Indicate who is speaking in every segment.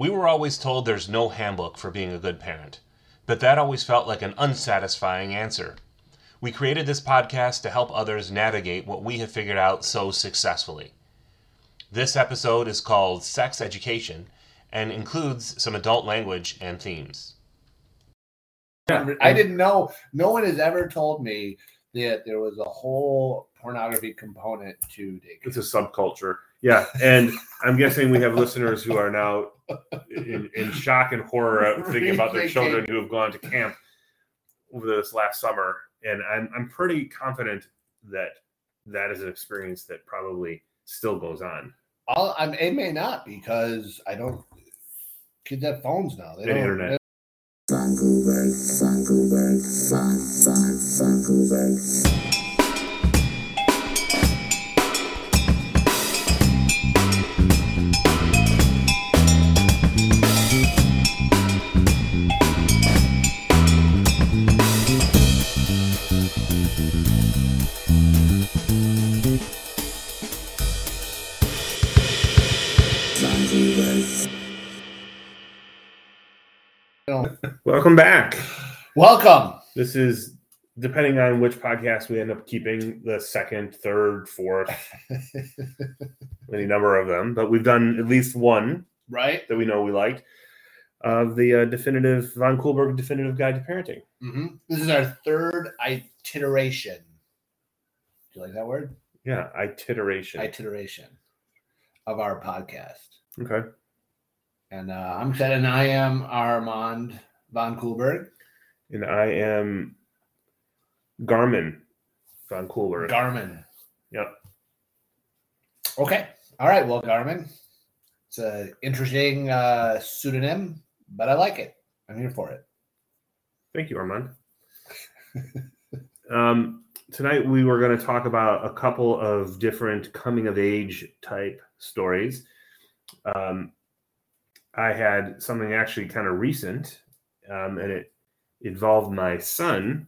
Speaker 1: We were always told there's no handbook for being a good parent, but that always felt like an unsatisfying answer. We created this podcast to help others navigate what we have figured out so successfully. This episode is called Sex Education and includes some adult language and themes.
Speaker 2: I didn't know. No one has ever told me that there was a whole pornography component to dating.
Speaker 3: It's a subculture. Yeah, and I'm guessing we have listeners who are now in, in shock and horror of thinking about their children who have gone to camp over this last summer, and I'm I'm pretty confident that that is an experience that probably still goes on.
Speaker 2: I'll, I'm, it may not because I don't. Kids have phones now. They
Speaker 3: And
Speaker 2: don't.
Speaker 3: internet.
Speaker 4: Vancouver, Vancouver, Van, Van, Vancouver. Vancouver.
Speaker 3: Welcome back.
Speaker 2: Welcome.
Speaker 3: This is depending on which podcast we end up keeping the second, third, fourth, any number of them, but we've done at least one
Speaker 2: right.
Speaker 3: that we know we liked of the uh, definitive Von Coolberg definitive guide to parenting.
Speaker 2: hmm This is our third iteration. Do you like that word?
Speaker 3: Yeah, iteration.
Speaker 2: Iteration of our podcast.
Speaker 3: okay.
Speaker 2: And uh, I'm Ted, and I am Armand von Coolberg.
Speaker 3: And I am Garmin Von Coolberg.
Speaker 2: Garmin.
Speaker 3: Yep.
Speaker 2: Okay. All right. Well, Garmin. It's an interesting uh, pseudonym, but I like it. I'm here for it.
Speaker 3: Thank you, Armand. um, tonight we were going to talk about a couple of different coming of age type stories. Um, I had something actually kind of recent, um, and it involved my son,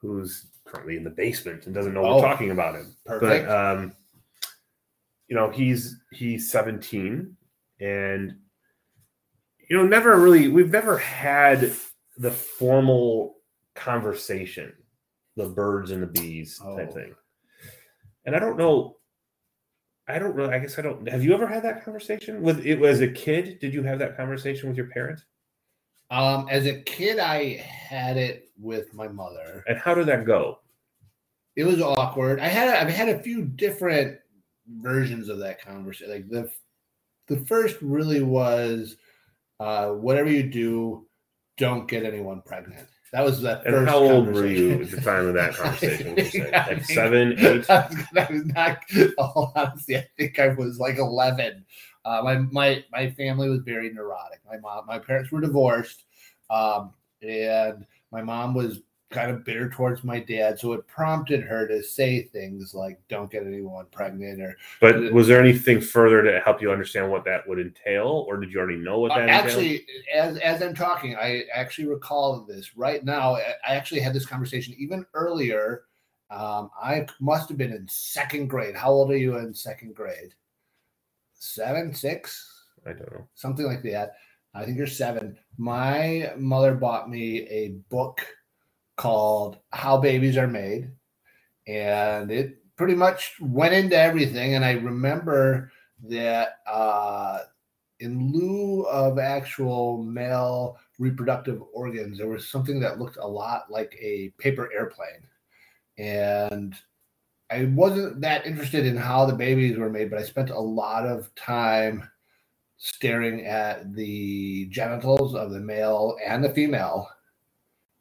Speaker 3: who's currently in the basement and doesn't know
Speaker 2: Oh.
Speaker 3: we're talking about him.
Speaker 2: Perfect.
Speaker 3: But um, you know, he's he's 17, and you know, never really we've never had the formal conversation, the birds and the bees type
Speaker 2: Oh.
Speaker 3: thing. And I don't know. I don't really. I guess I don't. Have you ever had that conversation with it as a kid? Did you have that conversation with your parents?
Speaker 2: Um, as a kid, I had it with my mother.
Speaker 3: And how did that go?
Speaker 2: It was awkward. I had I've had a few different versions of that conversation. Like the the first really was uh, whatever you do, don't get anyone pregnant. That was that.
Speaker 3: And
Speaker 2: first
Speaker 3: how old were you at the time of that conversation?
Speaker 2: I
Speaker 3: Like seven, eight?
Speaker 2: I was, I was not. All honesty, I think I was like eleven. Uh, my my my family was very neurotic. My mom, my parents were divorced, um, and my mom was kind of bitter towards my dad. So it prompted her to say things like, "Don't get anyone pregnant," or
Speaker 3: But was there anything further to help you understand what that would entail, or did you already know what
Speaker 2: Uh,
Speaker 3: that entailed?
Speaker 2: actually, as as I'm talking, I actually recall this right now. I I actually had this conversation even earlier. Um, I must have been in second grade. How old are you in second grade? Seven, six,
Speaker 3: I don't know.
Speaker 2: something like that. I think you're seven. My mother bought me a book called How Babies Are Made, and it pretty much went into everything. And I remember that uh, in lieu of actual male reproductive organs, there was something that looked a lot like a paper airplane. And I wasn't that interested in how the babies were made, but I spent a lot of time staring at the genitals of the male and the female.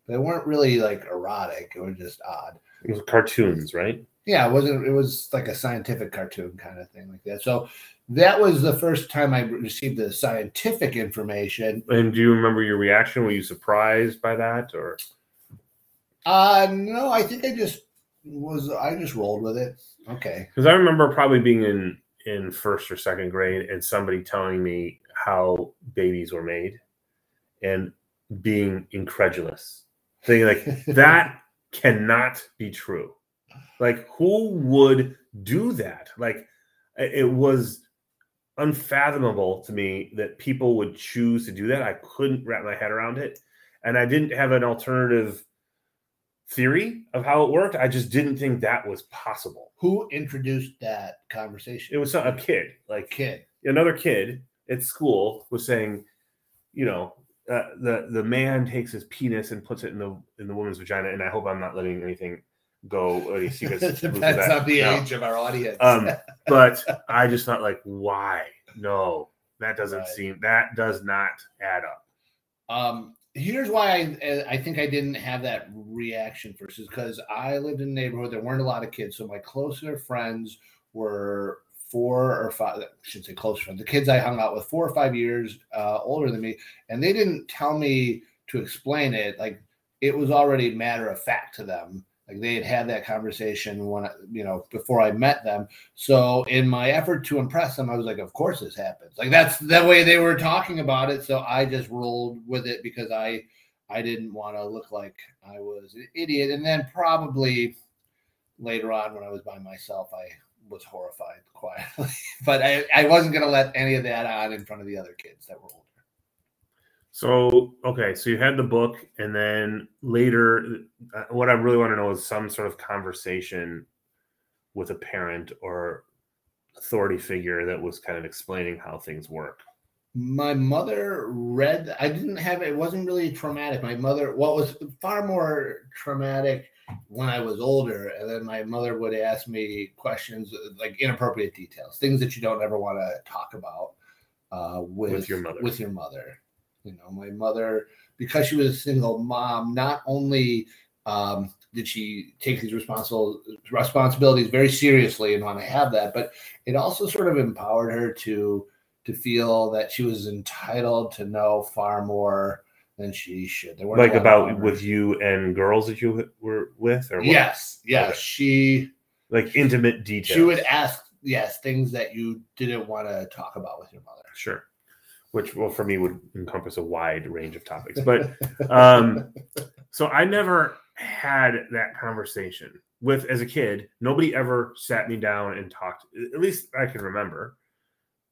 Speaker 2: They weren't really like erotic, it was just odd.
Speaker 3: It was cartoons, right?
Speaker 2: Yeah, it wasn't it was like a scientific cartoon kind of thing like that. So that was the first time I received the scientific information.
Speaker 3: And do you remember your reaction? Were you surprised by that, or
Speaker 2: Uh no, I think I just was I just rolled with it. Okay.
Speaker 3: because I remember probably being in in first or second grade and somebody telling me how babies were made, and being incredulous, thinking like that cannot be true. Like who would do that? Like it was unfathomable to me that people would choose to do that. I couldn't wrap my head around it, and I didn't have an alternative theory of how it worked. I just didn't think that was possible.
Speaker 2: Who introduced that conversation?
Speaker 3: It was a kid, like
Speaker 2: kid.
Speaker 3: another kid at school was saying, you know, uh, the the man takes his penis and puts it in the in the woman's vagina, and I hope I'm not letting anything go. Any secrets loose that.
Speaker 2: on the
Speaker 3: No.
Speaker 2: age of our audience.
Speaker 3: Um, but I just thought, like, why? No, that doesn't
Speaker 2: Right.
Speaker 3: seem that does not add up.
Speaker 2: Um, here's why I, I think I didn't have that reaction first is because I lived in a neighborhood there weren't a lot of kids, so my closer friends were four or five. I should say close friends. The kids I hung out with four or five years uh, older than me, and they didn't tell me to explain it. Like it was already matter of fact to them. Like they had had that conversation when you know before I met them. So in my effort to impress them, I was like, "Of course this happens." Like that's the way they were talking about it. So I just rolled with it because I I didn't want to look like I was an idiot. And then probably later on when I was by myself, I was horrified quietly. but I, I wasn't going to let any of that on in front of the other kids that were older.
Speaker 3: So okay, so you had the book, and then later, uh, what I really want to know is some sort of conversation with a parent or authority figure that was kind of explaining how things work.
Speaker 2: My mother read, I didn't have it wasn't really traumatic. My mother, what was far more traumatic when I was older, and then my mother would ask me questions like inappropriate details, things that you don't ever want to talk about uh, with,
Speaker 3: With your mother.
Speaker 2: With your mother, you know, my mother, because she was a single mom, not only um, did she take these responsible responsibilities very seriously and want to have that, but it also sort of empowered her to to feel that she was entitled to know far more than she should. There
Speaker 3: Like about
Speaker 2: numbers.
Speaker 3: with you and girls that you were with, or what?
Speaker 2: Yes, yes.
Speaker 3: Okay.
Speaker 2: She
Speaker 3: like intimate details.
Speaker 2: she would ask yes things that you didn't want to talk about with your mother.
Speaker 3: Sure. Which, well, for me would encompass a wide range of topics. But um, so I never had that conversation with as a kid. Nobody ever sat me down and talked. At least I can remember,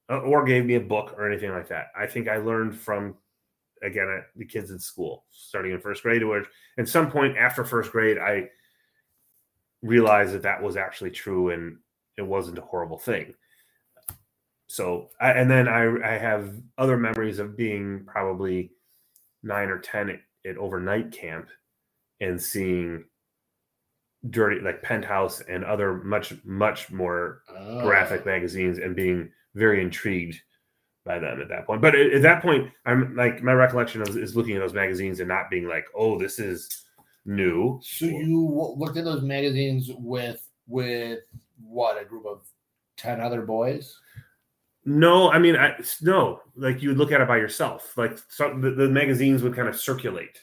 Speaker 3: uh, or gave me a book or anything like that. I think I learned from again the kids in school, starting in first grade. Which, at some point after first grade, I realized that that was actually true and it wasn't a horrible thing so I, and then I, I have other memories of being probably nine or ten at, at overnight camp and seeing dirty like penthouse and other much much more
Speaker 2: Oh.
Speaker 3: graphic magazines and being very intrigued by them at that point but at, at that point i'm like my recollection of, is looking at those magazines and not being like oh this is new
Speaker 2: So you w- looked at those magazines with with what a group of ten other boys.
Speaker 3: No, I mean, I no. Like you would look at it by yourself. Like some the, the magazines would kind of circulate,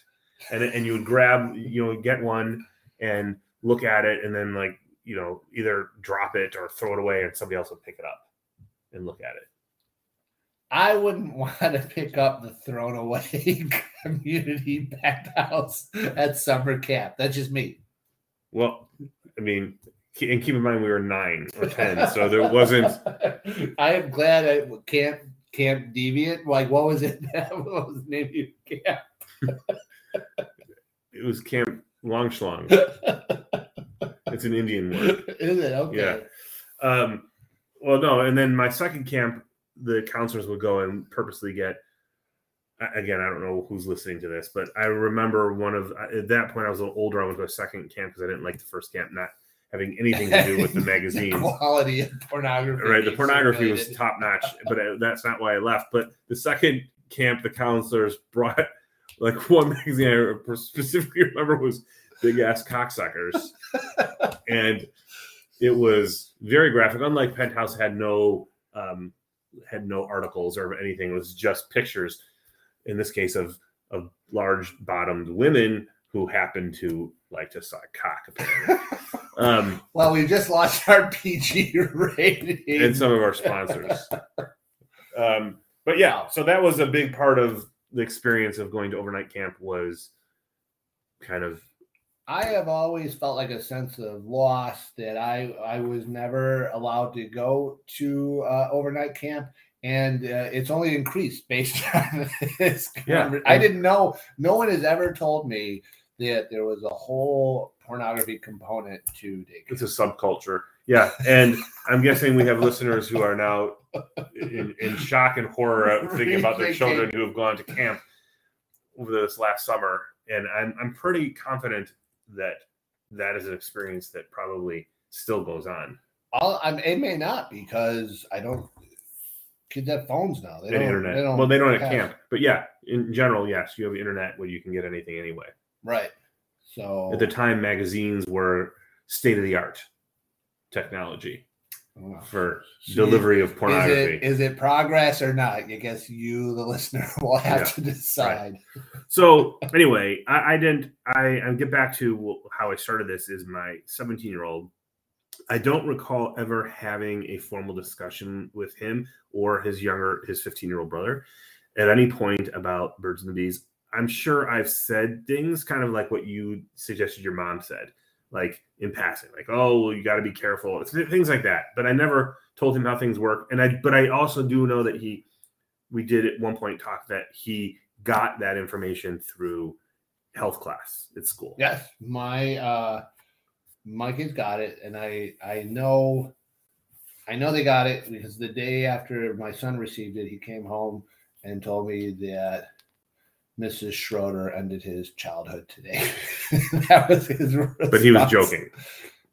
Speaker 3: and and you would grab, you know, get one and look at it, and then like you know either drop it or throw it away, and somebody else would pick it up and look at it.
Speaker 2: I wouldn't want to pick up the thrown away community bathhouse at summer camp. That's just me.
Speaker 3: Well, I mean, and keep in mind we were nine or ten, so there wasn't.
Speaker 2: I am glad I camp camp deviant. Like what was it? what was the name of your camp?
Speaker 3: It was Camp Long Schlong. It's an Indian word.
Speaker 2: Is it okay?
Speaker 3: Yeah. Um, well, no, and then my second camp, the counselors would go and purposely get. Again, I don't know who's listening to this, but I remember one of at that point I was a little older. I went to a second camp because I didn't like the first camp not having anything to do with the magazines.
Speaker 2: quality of pornography.
Speaker 3: right, the pornography was top notch, but uh, that's not why I left. But the second camp, the counselors brought like one magazine I specifically remember was Big Ass Cocksuckers, and it was very graphic. Unlike Penthouse, had no um, had no articles or anything. It was just pictures. In this case, of of large bottomed women who happened to like to suck cock. Apparently, um,
Speaker 2: Well, we just lost our PG rating.
Speaker 3: and some of our sponsors. Um, but yeah, so that was a big part of the experience of going to overnight camp was kind of
Speaker 2: I have always felt like a sense of loss that I I was never allowed to go to uh, overnight camp, and uh, it's only increased based on this.
Speaker 3: Yeah,
Speaker 2: I didn't know. No one has ever told me that there was a whole pornography component to daycare.
Speaker 3: It's a subculture. Yeah. And I'm guessing we have listeners who are now in, in shock and horror thinking about their children who have gone to camp over this last summer. And I'm, I'm pretty confident that that is an experience that probably still goes on.
Speaker 2: All, I mean, it may not because I don't. Kids have phones now. They
Speaker 3: and
Speaker 2: don't.
Speaker 3: internet.
Speaker 2: They don't
Speaker 3: well, they don't at
Speaker 2: have-
Speaker 3: camp. But yeah, in general, yes, you have internet where you can get anything anyway.
Speaker 2: Right. So
Speaker 3: At the time, magazines were state of the art technology for delivery of
Speaker 2: Is
Speaker 3: pornography.
Speaker 2: it, is it progress or not? I guess you, the listener, will have
Speaker 3: Yeah,
Speaker 2: to decide.
Speaker 3: So anyway, I, I didn't. I, I get back to how I started. This is my 17 year old. I don't recall ever having a formal discussion with him or his younger, his 15 year old brother at any point about birds and the bees. I'm sure I've said things kind of like what you suggested your mom said, like in passing, like, oh, well, you got to be careful, things like that. But I never told him how things work. And I, but I also do know that he, we did at one point talk that he got that information through health class at school.
Speaker 2: Yes, my uh my kids got it, and I I know I know they got it because the day after my son received it, he came home and told me that Mrs. Schroeder ended his childhood today. that was his.
Speaker 3: But he was joking.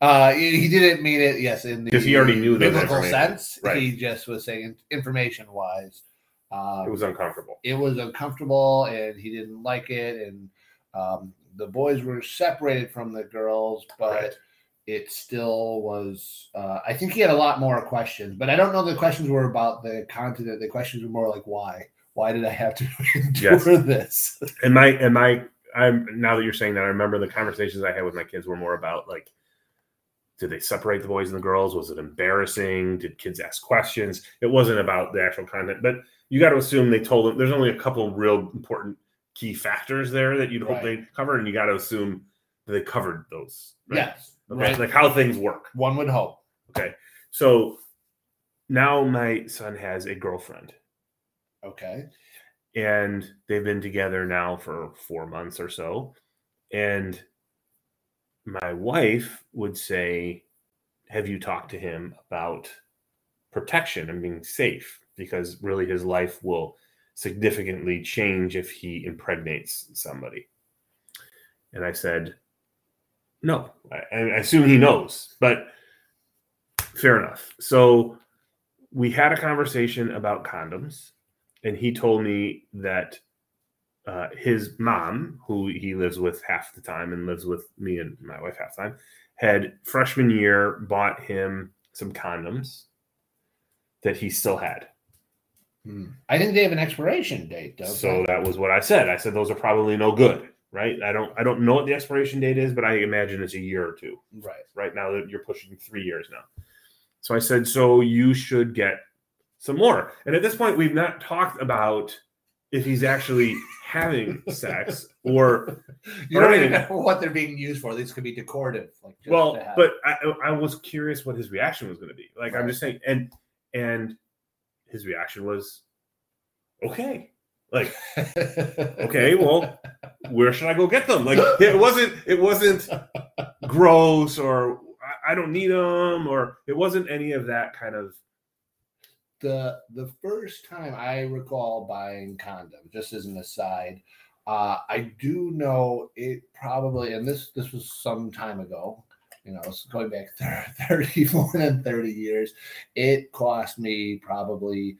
Speaker 2: Uh, he, didn't mean it. Yes, in the
Speaker 3: 'Cause he already knew that
Speaker 2: biblical sense.
Speaker 3: Right.
Speaker 2: He just was saying information wise. Um,
Speaker 3: It was uncomfortable.
Speaker 2: it was uncomfortable and he didn't like it and um, the boys were separated from the girls but
Speaker 3: Right.
Speaker 2: it still was uh, i think he had a lot more questions but i don't know the questions were about the content the questions were more like why why did i have to endure
Speaker 3: Yes.
Speaker 2: this
Speaker 3: And my and my I'm now that you're saying that, I remember the conversations I had with my kids were more about like, did they separate the boys and the girls? Was it embarrassing? Did kids ask questions? It wasn't about the actual content, but you got to assume they told them. There's only a couple of real important key factors there that you'd hope
Speaker 2: Right.
Speaker 3: they covered, and you got to assume that they covered those. right?
Speaker 2: yes
Speaker 3: Okay.
Speaker 2: right
Speaker 3: Like how things work.
Speaker 2: one would hope
Speaker 3: Okay. So now my son has a girlfriend
Speaker 2: okay
Speaker 3: and they've been together now for four months or so. And my wife would say, Have you talked to him about protection and being safe? Because really his life will significantly change if he impregnates somebody. And I said, No. I, I assume he knows, but fair enough. So we had a conversation about condoms and he told me that uh, his mom, who he lives with half the time and lives with me and my wife half the time, had freshman year bought him some condoms that he still had.
Speaker 2: Hmm. i think they have an expiration date don't
Speaker 3: So that was what I said. I said those are probably no good, right? I don't I don't know what the expiration date is, but I imagine it's a year or two.
Speaker 2: right
Speaker 3: Right now that you're pushing three years now. So I said, so you should get some more. And at this point, we've not talked about if he's actually having sex or
Speaker 2: you don't even know what they're being used for these could be decorative like just
Speaker 3: well, but I, I was curious what his reaction was going to be. Like I'm just saying, and and his reaction was okay. Like okay, well, where should I go get them? Like it wasn't it wasn't gross or I- I don't need them or it wasn't any of that kind of
Speaker 2: the the first time I recall buying condoms, just as an aside, uh, I do know it probably, and this this was some time ago. You know, it's going back thir- thirty more than thirty years. It cost me probably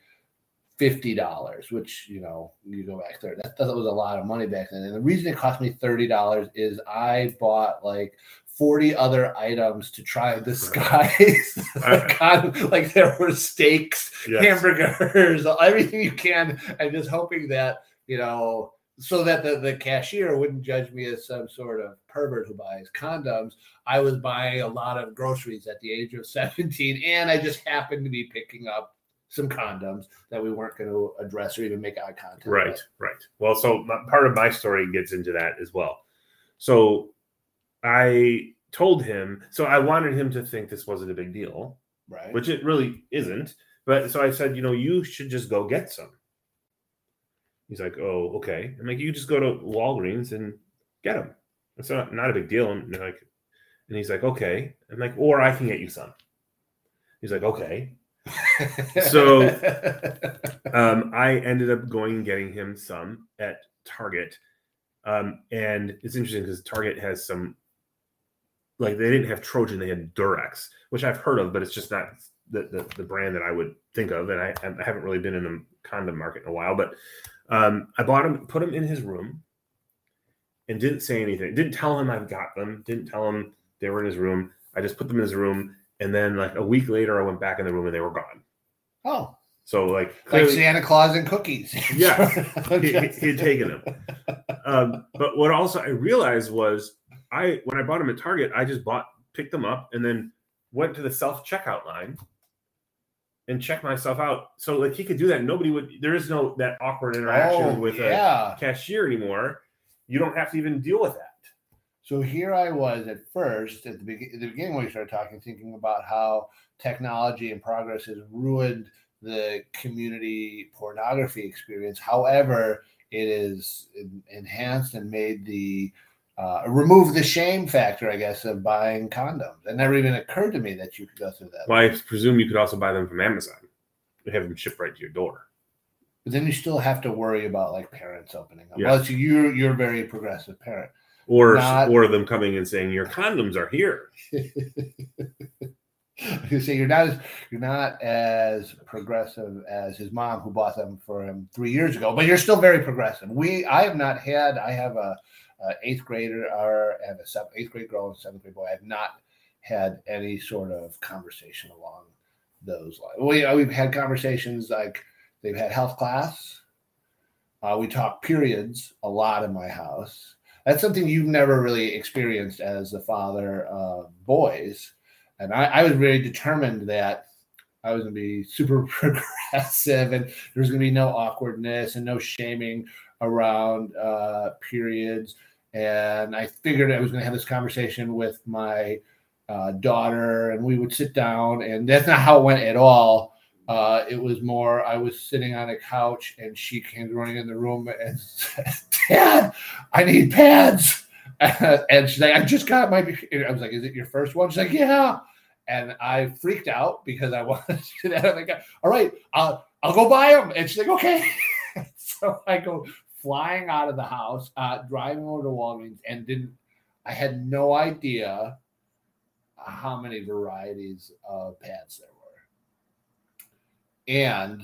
Speaker 2: fifty dollars, which you know you go back there. That, that was a lot of money back then. And the reason it cost me thirty dollars is I bought like 40 other items to try disguise the condom. like there were steaks
Speaker 3: Yes.
Speaker 2: hamburgers, everything you can, and just hoping that you know, so that the, the cashier wouldn't judge me as some sort of pervert who buys condoms. I was buying a lot of groceries at the age of 17, and I just happened to be picking up some condoms that we weren't going to address or even make eye contact.
Speaker 3: Right,
Speaker 2: with.
Speaker 3: right. Well, so my, part of my story gets into that as well. So I told him, so I wanted him to think this wasn't a big deal,
Speaker 2: Right.
Speaker 3: which it really isn't. But so I said, you know, you should just go get some. He's like, oh, okay. I'm like, you just go to Walgreens and get them. It's not, not a big deal. And like, and he's like, okay. I'm like, or I can get you some. He's like, okay. So- Um, I ended up going and getting him some at Target. Um, and it's interesting because Target has some, like they didn't have Trojan, they had Durex, which I've heard of, but it's just not the, the, the brand that I would think of. And I, I haven't really been in the condom market in a while, but um, I bought him, put him in his room and didn't say anything. Didn't tell him I've got them. Didn't tell him they were in his room. I just put them in his room. And then like a week later, I went back in the room and they were gone.
Speaker 2: oh,
Speaker 3: So like,
Speaker 2: like Santa Claus and cookies.
Speaker 3: Yeah. he, had taken them. Um, but what also I realized was I when I bought them at Target, I just bought picked them up and then went to the self checkout line and checked myself out. So like he could do that. Nobody would. There is no that awkward interaction
Speaker 2: oh,
Speaker 3: with a cashier anymore. You don't have to even deal with that.
Speaker 2: So here I was at first, at the, be- at the beginning when we started talking, thinking about how technology and progress has ruined the community pornography experience. However, it is en- enhanced and made the uh, removed the shame factor, I guess, of buying condoms. It never even occurred to me that you could go through that.
Speaker 3: Well, I presume you could also buy them from Amazon. They have them shipped right to your door.
Speaker 2: But then you still have to worry about like parents opening up.
Speaker 3: Yeah.
Speaker 2: Well, so you're you're a very progressive parent.
Speaker 3: Or
Speaker 2: Not-
Speaker 3: or them coming and saying your condoms are here.
Speaker 2: you say you're not as you're not as progressive as his mom who bought them for him three years ago, but you're still very progressive. We I have not had I have a, a eighth grader or and a seventh, eighth grade girl and seventh grade boy. I have not had any sort of conversation along those lines. We we've had conversations like they've had health class. Uh, we talk periods a lot in my house. That's something you've never really experienced as the father of boys and I, I was very determined that I was going to be super progressive and there's going to be no awkwardness and no shaming around uh, periods. And I figured I was going to have this conversation with my uh, daughter, and we would sit down, and that's not how it went at all. Uh, it was more I was sitting on a couch, and she came running in the room and said, "Dad, I need pads." and she's like, I just got my. I was like, Is it your first one? She's like, Yeah. And I freaked out because I wanted to. And I'm like, All right, I'll, I'll go buy them. And she's like, Okay. so I go flying out of the house, uh, driving over to Walgreens, and didn't. I had no idea how many varieties of pads there were. And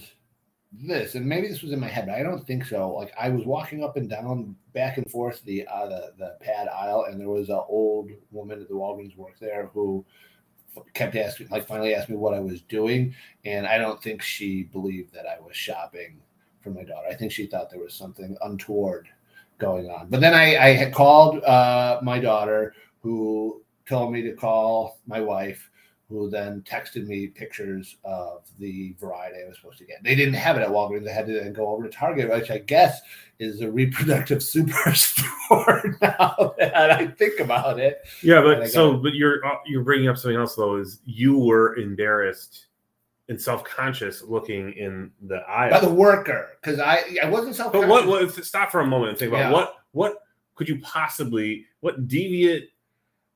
Speaker 2: this, and maybe this was in my head, but I don't think so. Like I was walking up and down, back and forth the uh, the, the pad aisle, and there was an old woman at the Walgreens work there who kept asking, like finally asked me what I was doing, and I don't think she believed that I was shopping for my daughter. I think she thought there was something untoward going on. But then I, I had called uh, my daughter, who told me to call my wife, who then texted me pictures of the variety I was supposed to get. They didn't have it at Walgreens. I had to then go over to Target, which I guess is a reproductive superstore now that I think about it.
Speaker 3: Yeah, but so but you're uh, you're bringing up something else though. Is you were embarrassed and self conscious looking in the
Speaker 2: By
Speaker 3: aisle.
Speaker 2: the worker, because I I wasn't self conscious.
Speaker 3: But what, what? Stop for a moment and think about
Speaker 2: Yeah.
Speaker 3: what what could you possibly what deviant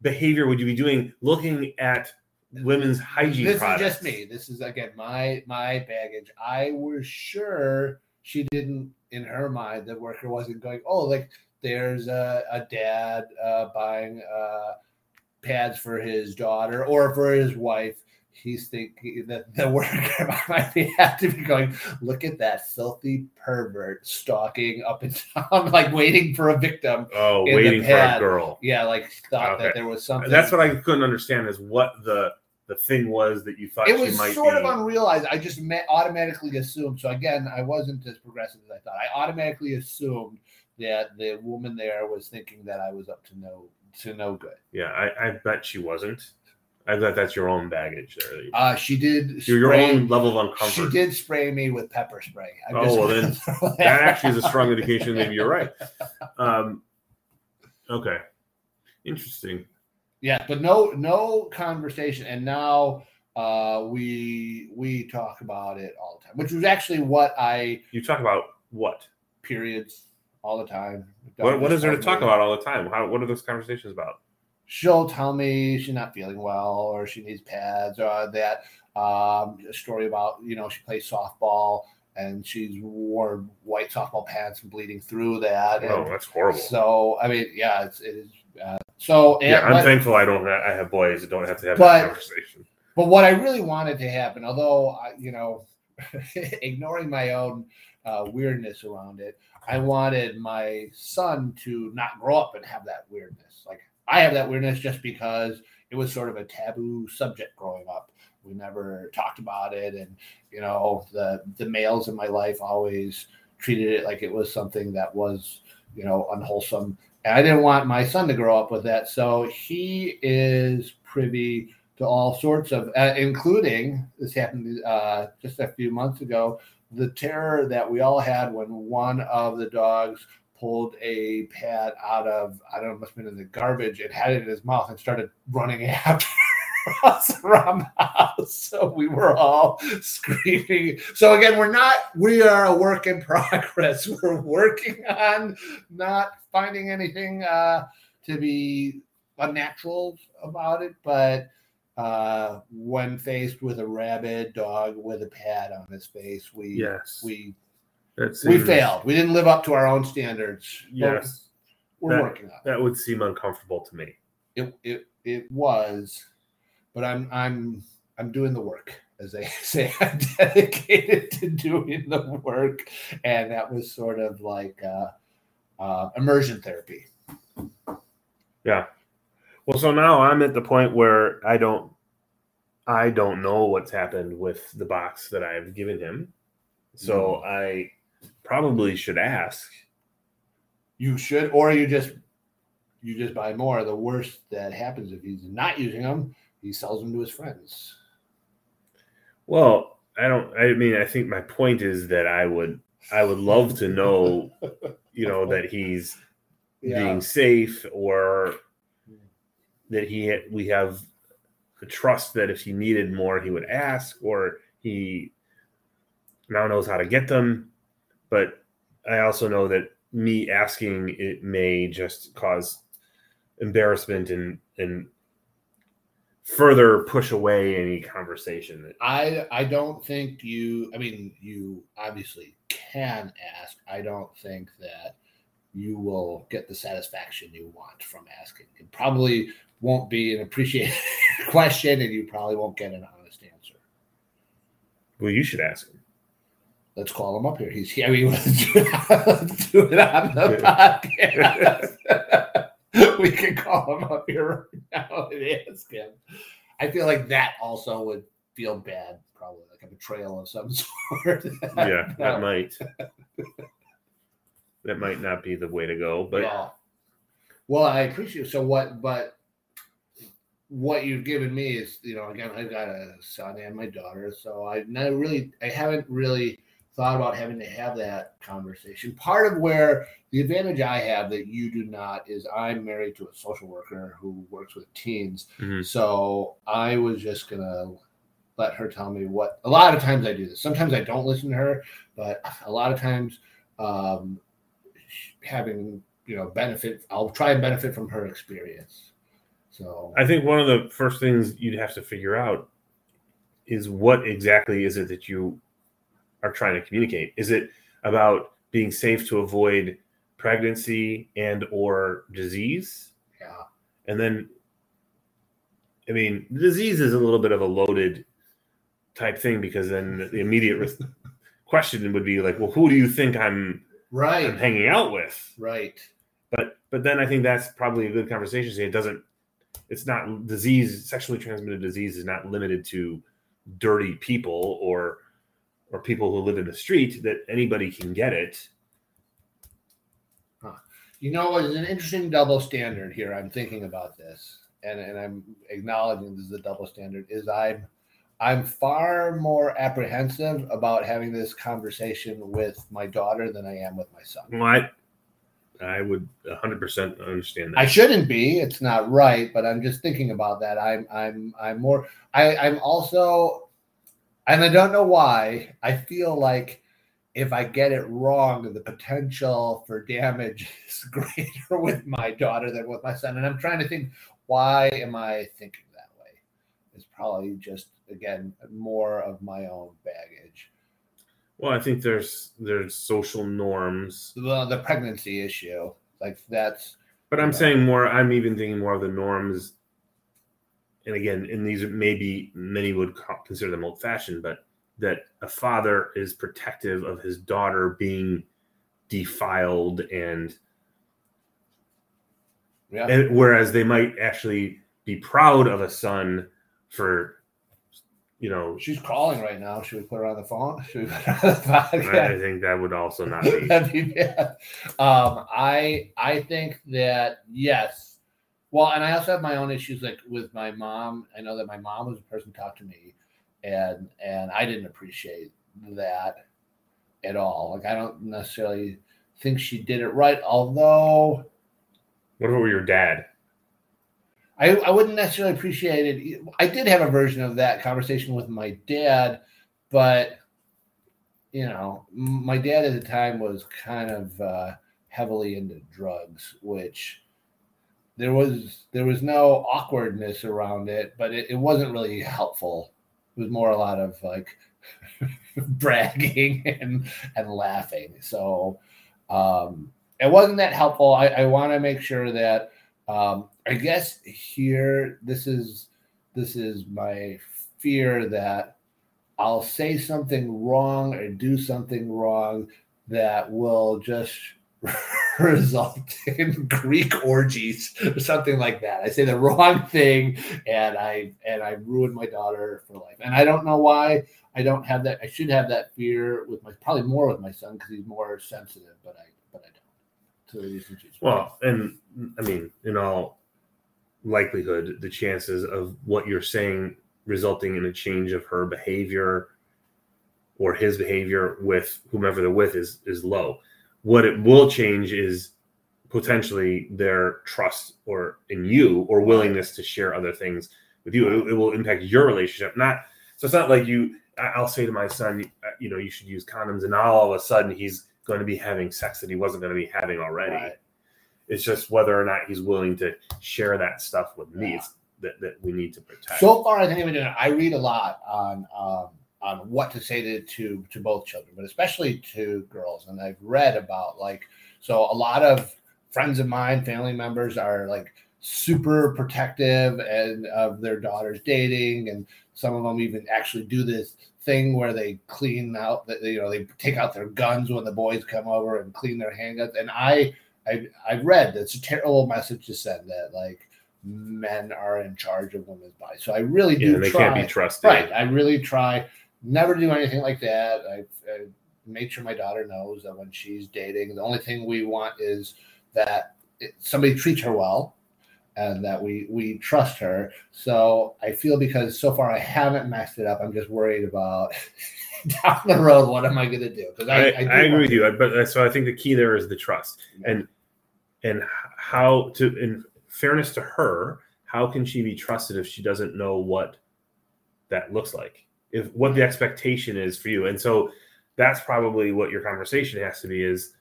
Speaker 3: behavior would you be doing looking at women's hygiene
Speaker 2: this
Speaker 3: products?
Speaker 2: is just me. This is again my my baggage. I was sure she didn't, in her mind, the worker wasn't going. Oh, like there's a, a dad uh, buying uh, pads for his daughter or for his wife. He's thinking that the worker might be have to be going. Look at that filthy pervert stalking up and down, like waiting for a victim.
Speaker 3: Oh, waiting for a girl.
Speaker 2: Yeah, like thought
Speaker 3: Okay.
Speaker 2: that there was something.
Speaker 3: That's what I couldn't understand is what the the thing was that you thought
Speaker 2: it
Speaker 3: she
Speaker 2: was
Speaker 3: might
Speaker 2: sort
Speaker 3: be.
Speaker 2: of unrealized. I just ma- automatically assumed. So again, I wasn't as progressive as I thought. I automatically assumed that the woman there was thinking that I was up to no to no good.
Speaker 3: yeah, I, I bet she wasn't. I bet that's your own baggage there.
Speaker 2: Uh, she did.
Speaker 3: Your, your own level of
Speaker 2: uncomfortable.
Speaker 3: She
Speaker 2: did spray me with pepper spray. I'm
Speaker 3: Oh, well, then that actually is a strong indication maybe you're right. Um, okay, interesting.
Speaker 2: Yeah, but no no conversation. And now uh, we we talk about it all the time, which was actually what I
Speaker 3: You talk about what?
Speaker 2: periods all the time.
Speaker 3: What, what is there to talk about all the time? How, what are those conversations about?
Speaker 2: She'll tell me she's not feeling well or she needs pads or that um, a story about you know she plays softball and she's wore white softball pants and bleeding through that.
Speaker 3: Oh,
Speaker 2: And
Speaker 3: that's horrible.
Speaker 2: so I mean, yeah, it's it is. Uh, so
Speaker 3: yeah,
Speaker 2: and-
Speaker 3: I'm
Speaker 2: but-
Speaker 3: thankful I don't. Ha- I have boys that don't have to have
Speaker 2: But-
Speaker 3: that conversation.
Speaker 2: But what I really wanted to happen, although I, you know, ignoring my own uh, weirdness around it, I wanted my son to not grow up and have that weirdness. Like I have that weirdness just because it was sort of a taboo subject growing up. We never talked about it, and you know, the the males in my life always treated it like it was something that was, you know, unwholesome. And I didn't want my son to grow up with that, so he is privy to all sorts of, uh, including this happened uh, just a few months ago. The terror that we all had when one of the dogs pulled a pad out of, I don't know, must have been in the garbage and had it in his mouth and started running after us around the house. So we were all screaming. So again, we're not, we are a work in progress. We're working on not finding anything uh, to be unnatural about it, but uh, when faced with a rabid dog with a pad on his face, we
Speaker 3: Yes,
Speaker 2: we we failed. We didn't live up to our own standards.
Speaker 3: Yes,
Speaker 2: we're
Speaker 3: That-
Speaker 2: working on it.
Speaker 3: that would seem uncomfortable to me.
Speaker 2: it. It it was, but I'm I'm I'm doing the work, as they say. I'm dedicated to doing the work, and that was sort of like uh, uh, immersion therapy. Yeah.
Speaker 3: Well, so now I'm at the point where I don't, I don't know what's happened with the box that I've given him. So I probably should ask.
Speaker 2: You should, or you just you just buy more. The worst that happens if he's not using them, he sells them to his friends.
Speaker 3: Well, I don't. I mean, I think my point is that I would, I would love to know, you know, that he's
Speaker 2: Yeah.
Speaker 3: being safe or that he we have the trust that if he needed more he would ask or he now knows how to get them but i also know that me asking it may just cause embarrassment and and further push away any conversation that
Speaker 2: I I don't think you. I mean, you obviously can ask. I don't think that you will get the satisfaction you want from asking. It probably won't be an appreciated question, and you probably won't get an honest answer.
Speaker 3: well you should ask him
Speaker 2: Let's call him up here. He's here. I mean, let's do it, let's do it on the podcast. we can call him up here right now and ask him. I feel like that also would feel bad, probably like a betrayal of some sort.
Speaker 3: yeah that might that might not be the way to go but
Speaker 2: Yeah. well, I appreciate. So what? But what you've given me is, you know, again, I've got a son and my daughter, so I never really, I haven't really thought about having to have that conversation. Part of where the advantage I have that you do not is I'm married to a social worker who works with teens.
Speaker 3: Mhm.
Speaker 2: So I was just gonna let her tell me what. A lot of times I do this. Sometimes I don't listen to her, but a lot of times, um, having you know benefit, I'll try and benefit from her experience. So
Speaker 3: I think one of the first things you'd have to figure out is what exactly is it that you are trying to communicate? Is it about being safe to avoid pregnancy and or disease?
Speaker 2: yeah,
Speaker 3: And then I mean, disease is a little bit of a loaded type thing because then the immediate question would be like, well, who do you think I'm, I'm
Speaker 2: right,
Speaker 3: hanging out with?
Speaker 2: right.
Speaker 3: but but then I think that's probably a good conversation. So it doesn't. It's not disease. Sexually transmitted disease is not limited to dirty people or or people who live in the street. That anybody can get it. Huh.
Speaker 2: You know, it's an interesting double standard here. I'm thinking about this, and, and I'm acknowledging this is a double standard. Is I'm I'm far more apprehensive about having this conversation with my daughter than I am with my son.
Speaker 3: Well, I I would 100% understand that.
Speaker 2: I shouldn't be. It's not right, but I'm just thinking about that. I'm I'm I'm more I, I'm also and I don't know why, I feel like if I get it wrong, the potential for damage is greater with my daughter than with my son. And I'm trying to think why am I thinking that way? It's probably just again more of my own baggage.
Speaker 3: well, I think there's there's social norms,
Speaker 2: The, the pregnancy issue, like that's
Speaker 3: but I'm saying more. I'm even thinking more of the norms. And again, and these maybe many would consider them old fashioned, but that a father is protective of his daughter being defiled and
Speaker 2: yeah.
Speaker 3: And whereas they might actually be proud of a son for, you know,
Speaker 2: She's calling right now. Should we put her on the phone? Should we put her on the podcast?
Speaker 3: I, think that would also not be.
Speaker 2: Be bad. Um, I I think that yes. Well, and I also have my own issues like with my mom. I know that my mom was a person who talked to me, and and I didn't appreciate that at all. Like I don't necessarily think she did it right. Although
Speaker 3: What about your dad?
Speaker 2: I, I wouldn't necessarily appreciate it. I did have a version of that conversation with my dad, but you know, my dad at the time was kind of uh, heavily into drugs, which there was there was no awkwardness around it, but it, it wasn't really helpful. It was more a lot of like bragging and and laughing. So um, it wasn't that helpful. I, I want to make sure that um, I guess here this is this is my fear that I'll say something wrong or do something wrong that will just result in Greek orgies or something like that. I say the wrong thing and I and I ruin my daughter for life. And I don't know why I don't have that. I should have that fear with my probably more with my son because he's more sensitive, but I but I don't. To explained.
Speaker 3: Well, and I mean, in all likelihood, the chances of what you're saying resulting in a change of her behavior or his behavior with whomever they're with is is low. What it will change is potentially their trust or in you or willingness to share other things with you. It, it will impact your relationship. Not so it's not like you. I'll say to my son, uh, you know, you should use condoms, and all of a sudden he's going to be having sex that he wasn't going to be having already.
Speaker 2: Right.
Speaker 3: It's just whether or not he's willing to share that stuff with me
Speaker 2: Yeah.
Speaker 3: it's that, that we need to protect.
Speaker 2: So far, I think I've been doing. it. I read a lot on um, on what to say to, to to both children, but especially to girls. And I've read about like so a lot of friends of mine, family members are like super protective and of their daughters dating, and some of them even actually do this thing where they clean out that you know they take out their guns when the boys come over and clean their handguns. And I I I've read that's a terrible message to send that like men are in charge of women's bodies. So I really do
Speaker 3: yeah, they
Speaker 2: try.
Speaker 3: can't be trusted.
Speaker 2: Right. I really try never do anything like that. I, I made sure my daughter knows that when she's dating, the only thing we want is that it, somebody treats her well and that we we trust her. So I feel because so far I haven't messed it up. I'm just worried about down the road. What am I going to do? Because
Speaker 3: I,
Speaker 2: I,
Speaker 3: I,
Speaker 2: do
Speaker 3: agree with you, but so I think the key there is the trust and and how to in fairness to her, how can she be trusted if she doesn't know what that looks like? If what the expectation is for you, and so that's probably what your conversation has to be is,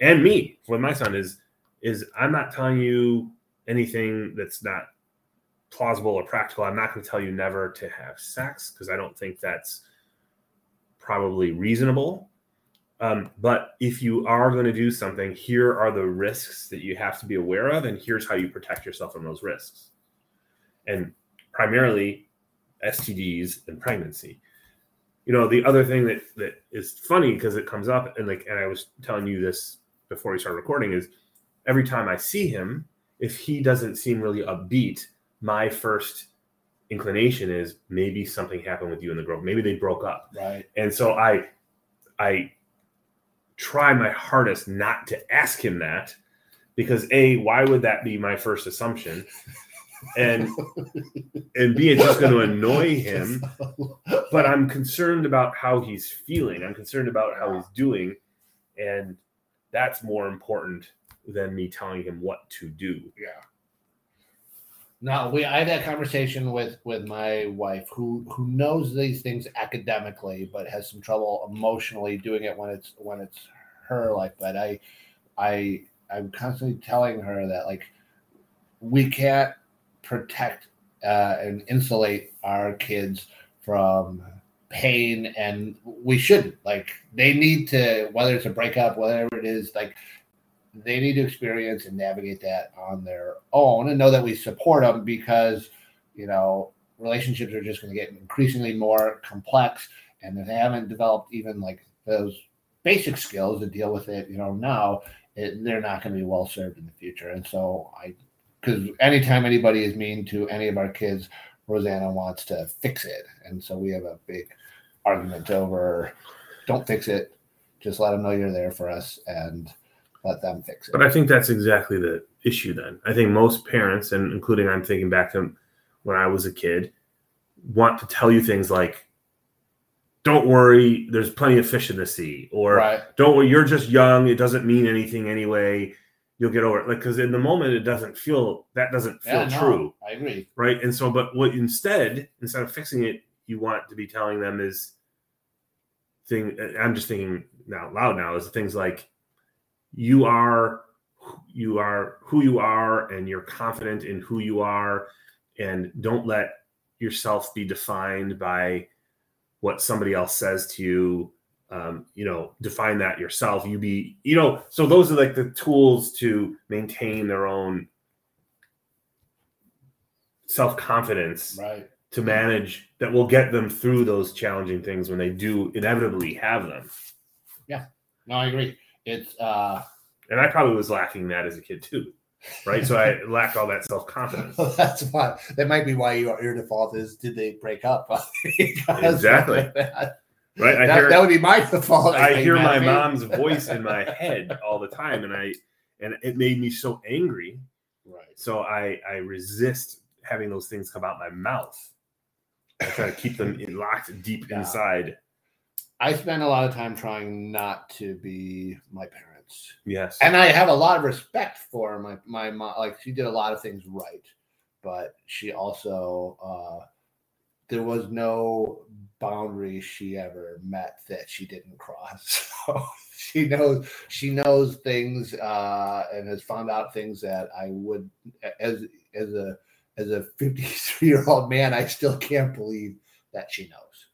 Speaker 3: and me with my son is is I'm not telling you anything that's not plausible or practical. I'm not going to tell you never to have sex because I don't think that's probably reasonable. Um, but if you are going to do something, here are the risks that you have to be aware of, and here's how you protect yourself from those risks. And primarily STDs and pregnancy. You know, the other thing that that is funny because it comes up, and like, and I was telling you this before we started recording, is every time I see him, if he doesn't seem really upbeat, my first inclination is maybe something happened with you and the girl. Maybe they broke up
Speaker 2: right.
Speaker 3: and so i i try my hardest not to ask him that because a why would that be my first assumption and and b it's just going to annoy him but i'm concerned about how he's feeling i'm concerned about how he's doing and that's more important than me telling him what to do.
Speaker 2: Yeah. No, we I had that conversation with with my wife who who knows these things academically but has some trouble emotionally doing it when it's when it's her like but I I I'm constantly telling her that like we can't protect uh, and insulate our kids from pain and we shouldn't. Like they need to whether it's a breakup whatever it is like they need to experience and navigate that on their own and know that we support them because you know relationships are just going to get increasingly more complex. And if they haven't developed even like those basic skills to deal with it you know now it, they're not going to be well served in the future. And so i because anytime anybody is mean to any of our kids rosanna wants to fix it and so we have a big argument over don't fix it just let them know you're there for us and let them fix it
Speaker 3: But I think that's exactly the issue then. I think most parents, and including I'm thinking back to when I was a kid, want to tell you things like, don't worry, there's plenty of fish in the sea, or
Speaker 2: right
Speaker 3: don't worry, you're just young, it doesn't mean anything anyway. You'll get over it. Like, because in the moment, it doesn't feel that doesn't feel
Speaker 2: yeah, no,
Speaker 3: true.
Speaker 2: i agree
Speaker 3: right? And so, but what instead, instead of fixing it, you want to be telling them is thing. I'm just thinking out loud now is things like you are you are who you are, and you're confident in who you are, and don't let yourself be defined by what somebody else says to you. Um, you know, define that yourself. You be, you know, so those are like the tools to maintain their own self confidence
Speaker 2: right
Speaker 3: to manage that will get them through those challenging things when they do inevitably have them. Yeah.
Speaker 2: No i agree it's uh
Speaker 3: And I probably was lacking that as a kid too, right? So I lacked all that self confidence.
Speaker 2: that's why that might be why your, your default is did they break up
Speaker 3: Exactly.
Speaker 2: that,
Speaker 3: Right? I
Speaker 2: that,
Speaker 3: hear
Speaker 2: that would be my default
Speaker 3: I
Speaker 2: think,
Speaker 3: hear my
Speaker 2: Matthew.
Speaker 3: mom's voice in my head all the time, and I and it made me so angry.
Speaker 2: right
Speaker 3: So I I resist having those things come out my mouth. I try to keep them in, locked deep
Speaker 2: Yeah.
Speaker 3: inside.
Speaker 2: i spend a lot of time trying not to be my parents
Speaker 3: Yes.
Speaker 2: and I have a lot of respect for my my mom. Like she did a lot of things right, but she also uh, there was no boundary she ever met that she didn't cross. So she knows she knows things uh, and has found out things that I would as as a as a 53 year old man I still can't believe that she knows.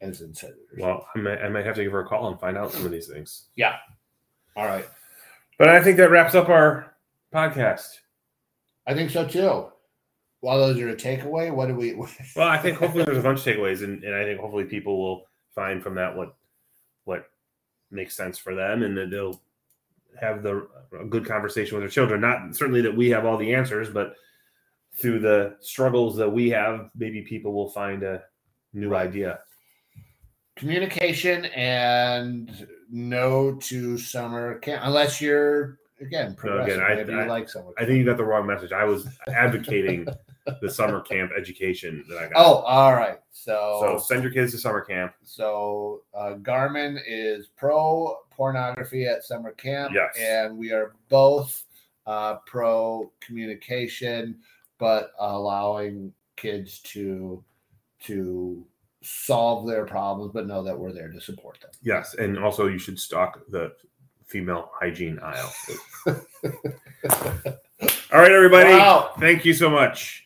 Speaker 2: As in
Speaker 3: well, I might, I might have to give her a call and find out some of these things. Yeah.
Speaker 2: All right.
Speaker 3: But I think that wraps up our podcast.
Speaker 2: I think so too. While those are a takeaway, what do we?
Speaker 3: Well, I think hopefully there's a bunch of takeaways, and, and I think hopefully people will find from that what what makes sense for them, and that they'll have the a good conversation with their children. Not certainly that we have all the answers, but through the struggles that we have, maybe people will find a new
Speaker 2: Right.
Speaker 3: idea.
Speaker 2: communication and no to summer camp unless you're again progressive.
Speaker 3: I-
Speaker 2: Maybe
Speaker 3: I-
Speaker 2: you like summer.
Speaker 3: I think you got the wrong message. I was advocating the summer camp education that I got.
Speaker 2: Oh, all right.
Speaker 3: so
Speaker 2: So
Speaker 3: send your kids to summer camp.
Speaker 2: so uh, Garmin is pro pornography at summer camp,
Speaker 3: Yes.
Speaker 2: and we are both uh, pro communication, but allowing kids to to solve their problems, but know that we're there to support them.
Speaker 3: Yes, and also you should stock the female hygiene aisle. All right, everybody.
Speaker 2: Wow.
Speaker 3: Thank you so much.